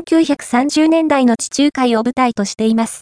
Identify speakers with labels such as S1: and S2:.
S1: 1930年代の地中海を舞台としています。